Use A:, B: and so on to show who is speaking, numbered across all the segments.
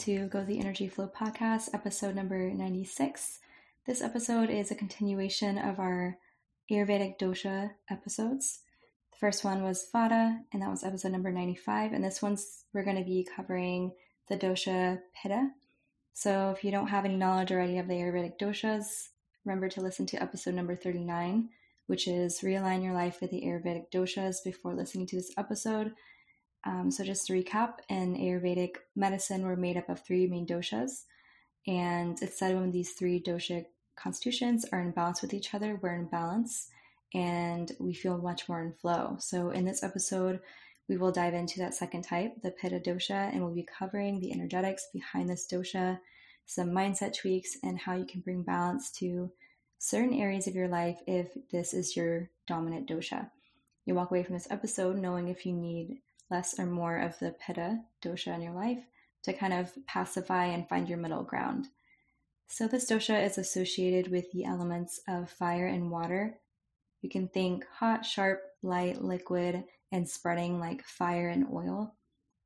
A: to Go the Energy Flow podcast, episode number 96. This episode is a continuation of our Ayurvedic dosha episodes. The first one was Vata, and that was episode number 95. And this one's we're going to be covering the dosha Pitta. So if you don't have any knowledge already of the Ayurvedic doshas, remember to listen to episode number 39, which is realign your life with the Ayurvedic doshas before listening to this episode. Um, so, just to recap, in Ayurvedic medicine, we're made up of three main doshas. And it's said when these three dosha constitutions are in balance with each other, we're in balance and we feel much more in flow. So, in this episode, we will dive into that second type, the Pitta dosha, and we'll be covering the energetics behind this dosha, some mindset tweaks, and how you can bring balance to certain areas of your life if this is your dominant dosha. You walk away from this episode knowing if you need less or more of the pitta dosha in your life to kind of pacify and find your middle ground. So, this dosha is associated with the elements of fire and water. You can think hot, sharp, light, liquid, and spreading like fire and oil.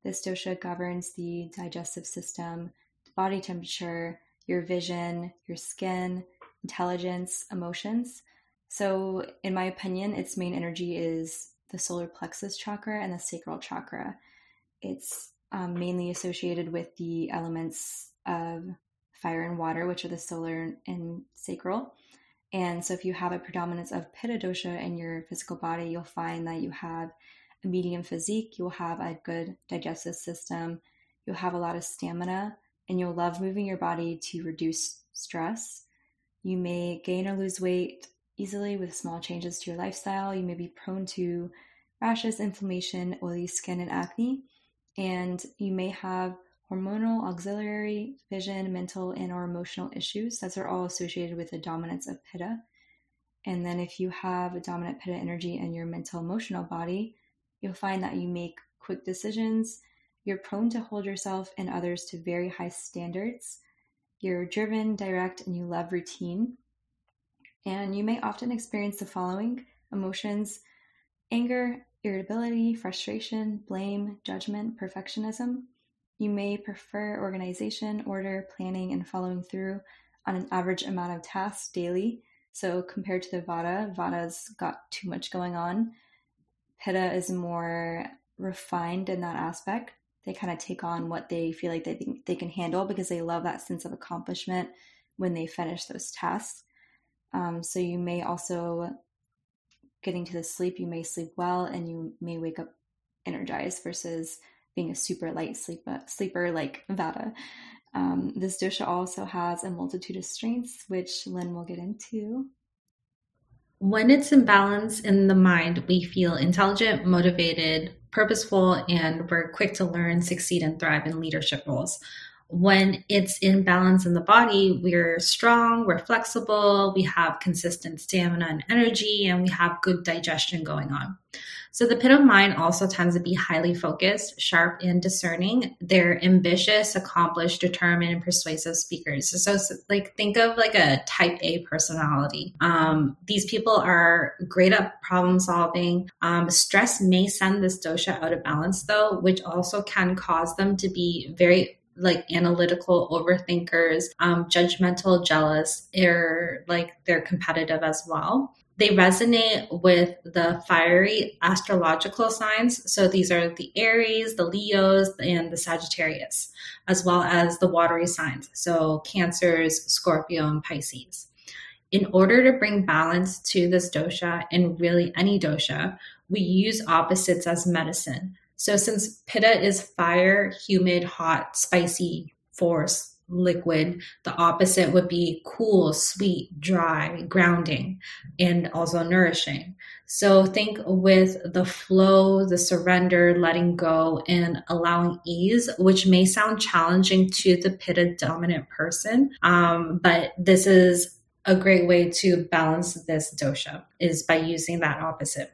A: This dosha governs the digestive system, body temperature, your vision, your skin, intelligence, emotions. So, in my opinion, its main energy is the solar plexus chakra and the sacral chakra. It's um, mainly associated with the elements of fire and water, which are the solar and sacral. And so, if you have a predominance of pitta dosha in your physical body, you'll find that you have a medium physique, you'll have a good digestive system, you'll have a lot of stamina, and you'll love moving your body to reduce stress. You may gain or lose weight easily with small changes to your lifestyle. You may be prone to rashes, inflammation, oily skin, and acne. And you may have hormonal, auxiliary, vision, mental, and or emotional issues. Those are all associated with the dominance of pitta. And then if you have a dominant pitta energy in your mental emotional body, you'll find that you make quick decisions. You're prone to hold yourself and others to very high standards. You're driven, direct, and you love routine. And you may often experience the following emotions anger, irritability, frustration, blame, judgment, perfectionism. You may prefer organization, order, planning, and following through on an average amount of tasks daily. So, compared to the Vata, Vata's got too much going on. Pitta is more refined in that aspect. They kind of take on what they feel like they, they can handle because they love that sense of accomplishment when they finish those tasks. Um, so you may also getting to the sleep, you may sleep well and you may wake up energized versus being a super light sleeper, sleeper like Vata. Um, this dosha also has a multitude of strengths, which Lynn will get into.
B: When it's in balance in the mind, we feel intelligent, motivated, purposeful, and we're quick to learn, succeed, and thrive in leadership roles when it's in balance in the body, we're strong, we're flexible, we have consistent stamina and energy, and we have good digestion going on. So the pitta mind also tends to be highly focused, sharp, and discerning. They're ambitious, accomplished, determined, and persuasive speakers. So, so like think of like a type A personality. Um, these people are great at problem solving. Um, stress may send this dosha out of balance though, which also can cause them to be very like analytical overthinkers, um, judgmental, jealous, or like they're competitive as well. They resonate with the fiery astrological signs. So these are the Aries, the Leos, and the Sagittarius, as well as the watery signs. So Cancers, Scorpio, and Pisces. In order to bring balance to this dosha and really any dosha, we use opposites as medicine. So since pitta is fire, humid, hot, spicy, force, liquid, the opposite would be cool, sweet, dry, grounding, and also nourishing. So think with the flow, the surrender, letting go, and allowing ease, which may sound challenging to the pitta dominant person. Um, but this is a great way to balance this dosha is by using that opposite.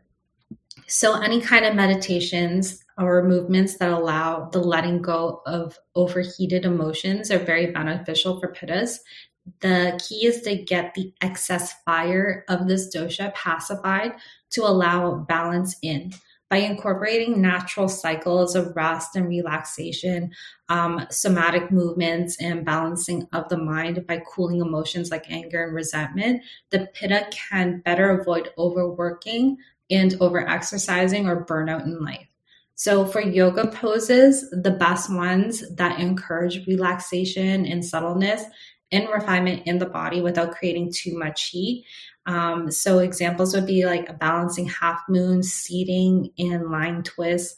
B: So any kind of meditations or movements that allow the letting go of overheated emotions are very beneficial for pittas. The key is to get the excess fire of this dosha pacified to allow balance in. by incorporating natural cycles of rest and relaxation, um, somatic movements, and balancing of the mind by cooling emotions like anger and resentment, the Pitta can better avoid overworking and overexercising or burnout in life. So, for yoga poses, the best ones that encourage relaxation and subtleness and refinement in the body without creating too much heat um, so examples would be like a balancing half moon, seating and lying twist,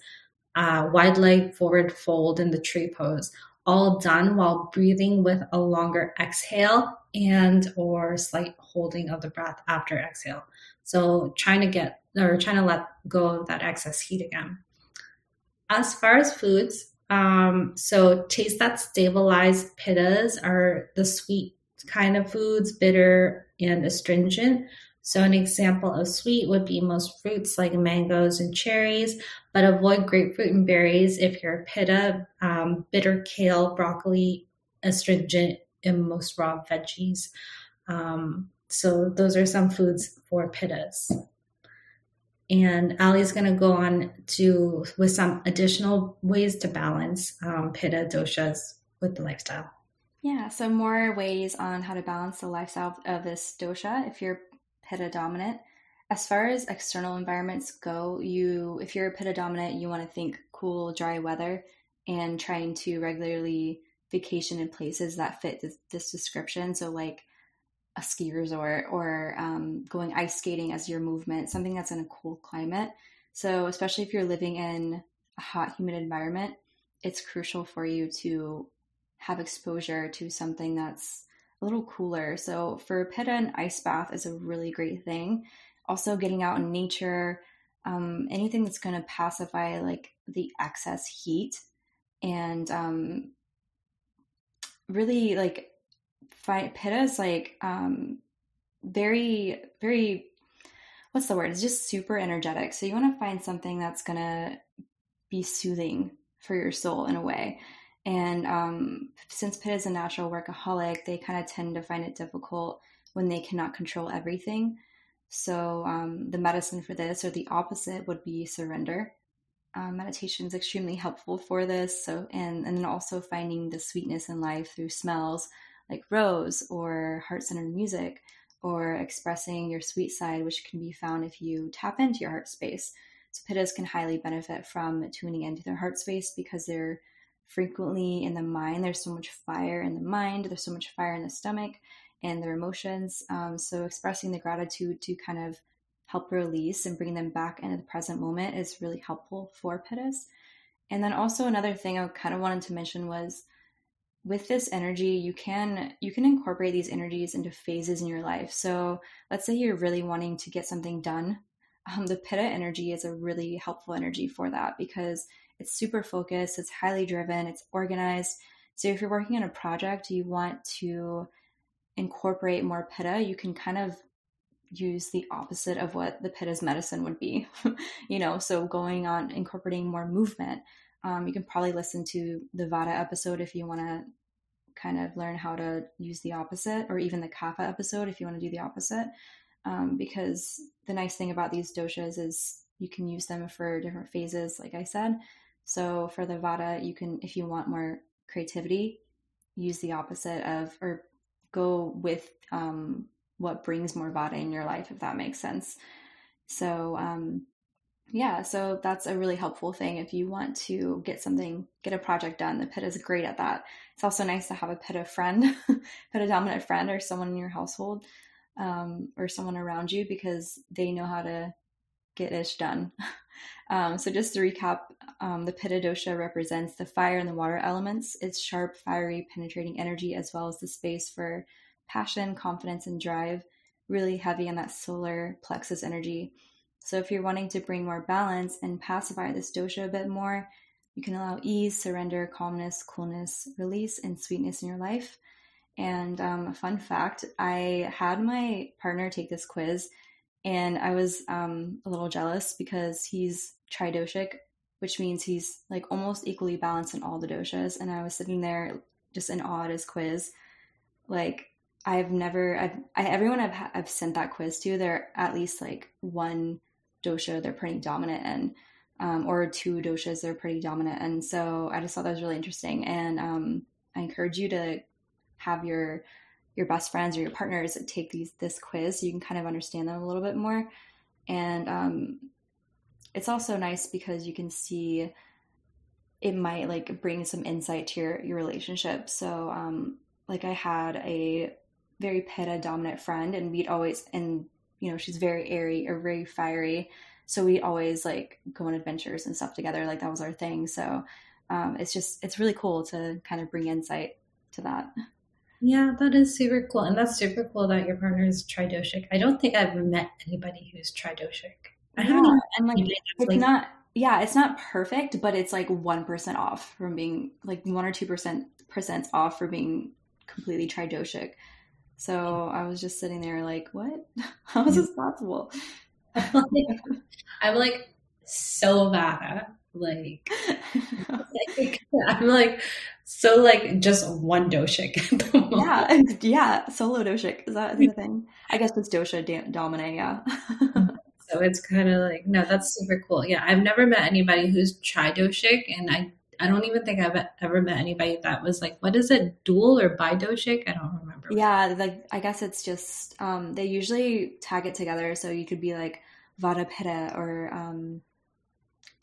B: uh, wide leg forward fold in the tree pose, all done while breathing with a longer exhale and or slight holding of the breath after exhale. So trying to get or trying to let go of that excess heat again. As far as foods, um, so taste that stabilized pittas are the sweet kind of foods, bitter and astringent. So, an example of sweet would be most fruits like mangoes and cherries, but avoid grapefruit and berries if you're a pitta, um, bitter kale, broccoli, astringent, and most raw veggies. Um, so, those are some foods for pittas. And Ali's going to go on to with some additional ways to balance um, pitta doshas with the lifestyle.
A: Yeah, so more ways on how to balance the lifestyle of this dosha if you're pitta dominant. As far as external environments go, you if you're pitta dominant, you want to think cool, dry weather and trying to regularly vacation in places that fit this, this description. So like a ski resort or um, going ice skating as your movement, something that's in a cool climate. So especially if you're living in a hot, humid environment, it's crucial for you to have exposure to something that's a little cooler. So for a Pitta, an ice bath is a really great thing. Also, getting out in nature, um, anything that's going to pacify like the excess heat, and um, really like Pitta is like um, very very what's the word? It's just super energetic. So you want to find something that's going to be soothing for your soul in a way. And um, since Pitt is a natural workaholic, they kind of tend to find it difficult when they cannot control everything. So um, the medicine for this, or the opposite, would be surrender. Um, meditation is extremely helpful for this. So and and then also finding the sweetness in life through smells like rose or heart centered music, or expressing your sweet side, which can be found if you tap into your heart space. So pittas can highly benefit from tuning into their heart space because they're frequently in the mind. There's so much fire in the mind, there's so much fire in the stomach and their emotions. Um, so, expressing the gratitude to kind of help release and bring them back into the present moment is really helpful for pittas. And then also another thing I kind of wanted to mention was with this energy you can you can incorporate these energies into phases in your life so let's say you're really wanting to get something done um, the pitta energy is a really helpful energy for that because it's super focused, it's highly driven, it's organized. So if you're working on a project, you want to incorporate more pitta, you can kind of use the opposite of what the pitta's medicine would be. you know, so going on incorporating more movement. Um, you can probably listen to the Vata episode if you want to kind of learn how to use the opposite, or even the Kapha episode if you want to do the opposite. Um, because the nice thing about these doshas is you can use them for different phases, like I said. So for the Vata, you can, if you want more creativity, use the opposite of, or go with um, what brings more Vata in your life, if that makes sense. So, um, yeah, so that's a really helpful thing if you want to get something, get a project done. The Pitta is great at that. It's also nice to have a Pitta friend, Pitta dominant friend, or someone in your household, um, or someone around you because they know how to get ish done. Um, so just to recap, um, the Pitta dosha represents the fire and the water elements. It's sharp, fiery, penetrating energy, as well as the space for passion, confidence, and drive. Really heavy on that solar plexus energy. So if you're wanting to bring more balance and pacify this dosha a bit more, you can allow ease, surrender, calmness, coolness, release, and sweetness in your life. And um, a fun fact I had my partner take this quiz and I was um, a little jealous because he's tridoshic, which means he's like almost equally balanced in all the doshas. And I was sitting there just in awe at his quiz. Like I've never, I've, I, everyone I've, I've sent that quiz to, they're at least like one dosha they're pretty dominant in. um, or two doshas they're pretty dominant. And so I just thought that was really interesting. And um, I encourage you to have your your best friends or your partners take these this quiz so you can kind of understand them a little bit more. And um, it's also nice because you can see it might like bring some insight to your your relationship. So um, like I had a very pitta dominant friend and we'd always and you know she's very airy or very fiery. So we always like go on adventures and stuff together. Like that was our thing. So um, it's just it's really cool to kind of bring insight to that.
B: Yeah that is super cool. And that's super cool that your partner is tridoshic. I don't think i've met anybody who's tridoshic. I
A: yeah,
B: haven't
A: and like it's like, not yeah it's not perfect but it's like 1% off from being like 1 or 2% off for being completely tridoshic so I was just sitting there like, what? How is this possible?
B: I'm like so bad. Like, like I'm like so like just one doshik.
A: Yeah, yeah, solo doshik is that the thing? I guess it's dosha da- domine. Yeah. Mm-hmm.
B: so it's kind of like no, that's super cool. Yeah, I've never met anybody who's tridoshic, and I I don't even think I've ever met anybody that was like, what is it, dual or bidoshic? I don't remember.
A: Yeah, like I guess it's just um, they usually tag it together, so you could be like Vata Pitta or um,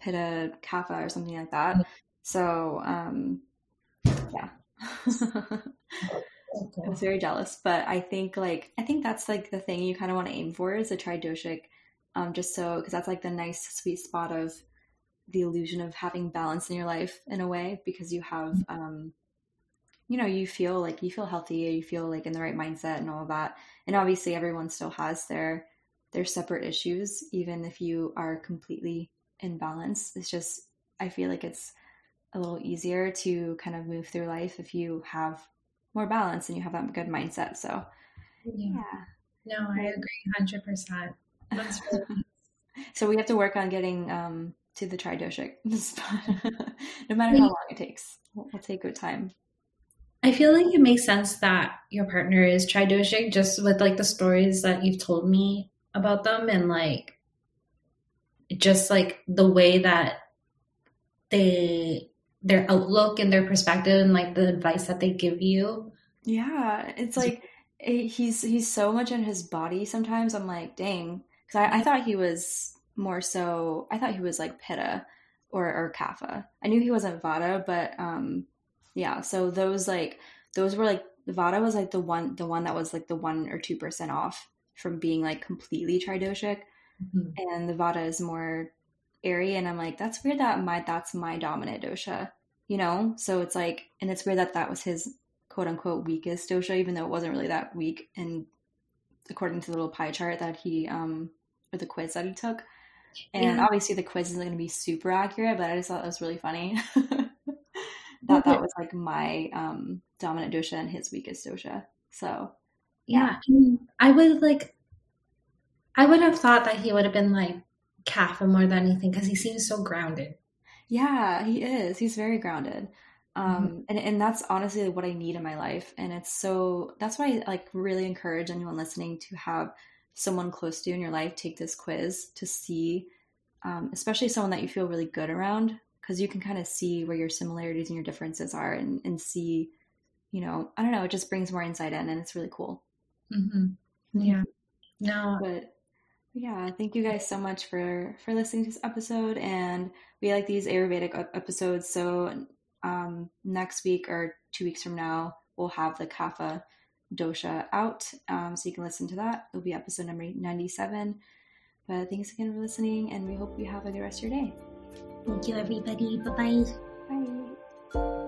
A: Pitta Kapha or something like that. Mm-hmm. So um, yeah. Okay. I was very jealous, but I think like I think that's like the thing you kind of want to aim for is a tridoshic, um, just so because that's like the nice sweet spot of the illusion of having balance in your life in a way because you have mm-hmm. um you know you feel like you feel healthy you feel like in the right mindset and all of that. And obviously everyone still has their their separate issues even if you are completely in balance. It's just i feel like it's a little easier to kind of move through life if you have more balance and you have that good mindset so.
B: Yeah, yeah. no i agree 100% That's really
A: so we have to work on getting um to the tridoshic spot. No matter how long it takes. We'll, we'll take good time
B: I feel like it makes sense that your partner is tridoshic just with like the stories that you've told me about them and like just like the way that they their outlook and their perspective and like the advice that they give you.
A: Yeah, it's like it, he's he's so much in his body sometimes. I'm like, dang, because I, I thought he was more so. I thought he was like Pitta or or Kapha. I knew he wasn't Vata, but um, yeah. So those like those were like Vata was like the one the one that was like the one or two percent off from being like completely tridoshic, mm-hmm. and the Vata is more airy. And I'm like, that's weird that my that's my dominant dosha, you know. So it's like, and it's weird that that was his quote unquote weakest dosha, even though it wasn't really that weak. And according to the little pie chart that he um or the quiz that he took. And yeah. obviously the quiz isn't going to be super accurate, but I just thought that was really funny. that that was like my um, dominant dosha and his weakest dosha. So
B: yeah, yeah. I would like. I would have thought that he would have been like Kapha more than anything because he seems so grounded.
A: Yeah, he is. He's very grounded. Um, mm-hmm. and, and that's honestly what I need in my life. And it's so, that's why I like really encourage anyone listening to have someone close to you in your life take this quiz to see, um, especially someone that you feel really good around, because you can kind of see where your similarities and your differences are and, and see, you know, I don't know, it just brings more insight in and it's really cool.
B: Mm-hmm. Yeah.
A: No. But yeah, thank you guys so much for for listening to this episode and we like these Ayurvedic episodes. So um, next week or two weeks from now, we'll have the Kapha dosha out. Um, so you can listen to that. It'll be episode number 97. But thanks again for listening, and we hope you have a good rest of your day.
B: Thank you, everybody. Bye-bye.
A: Bye.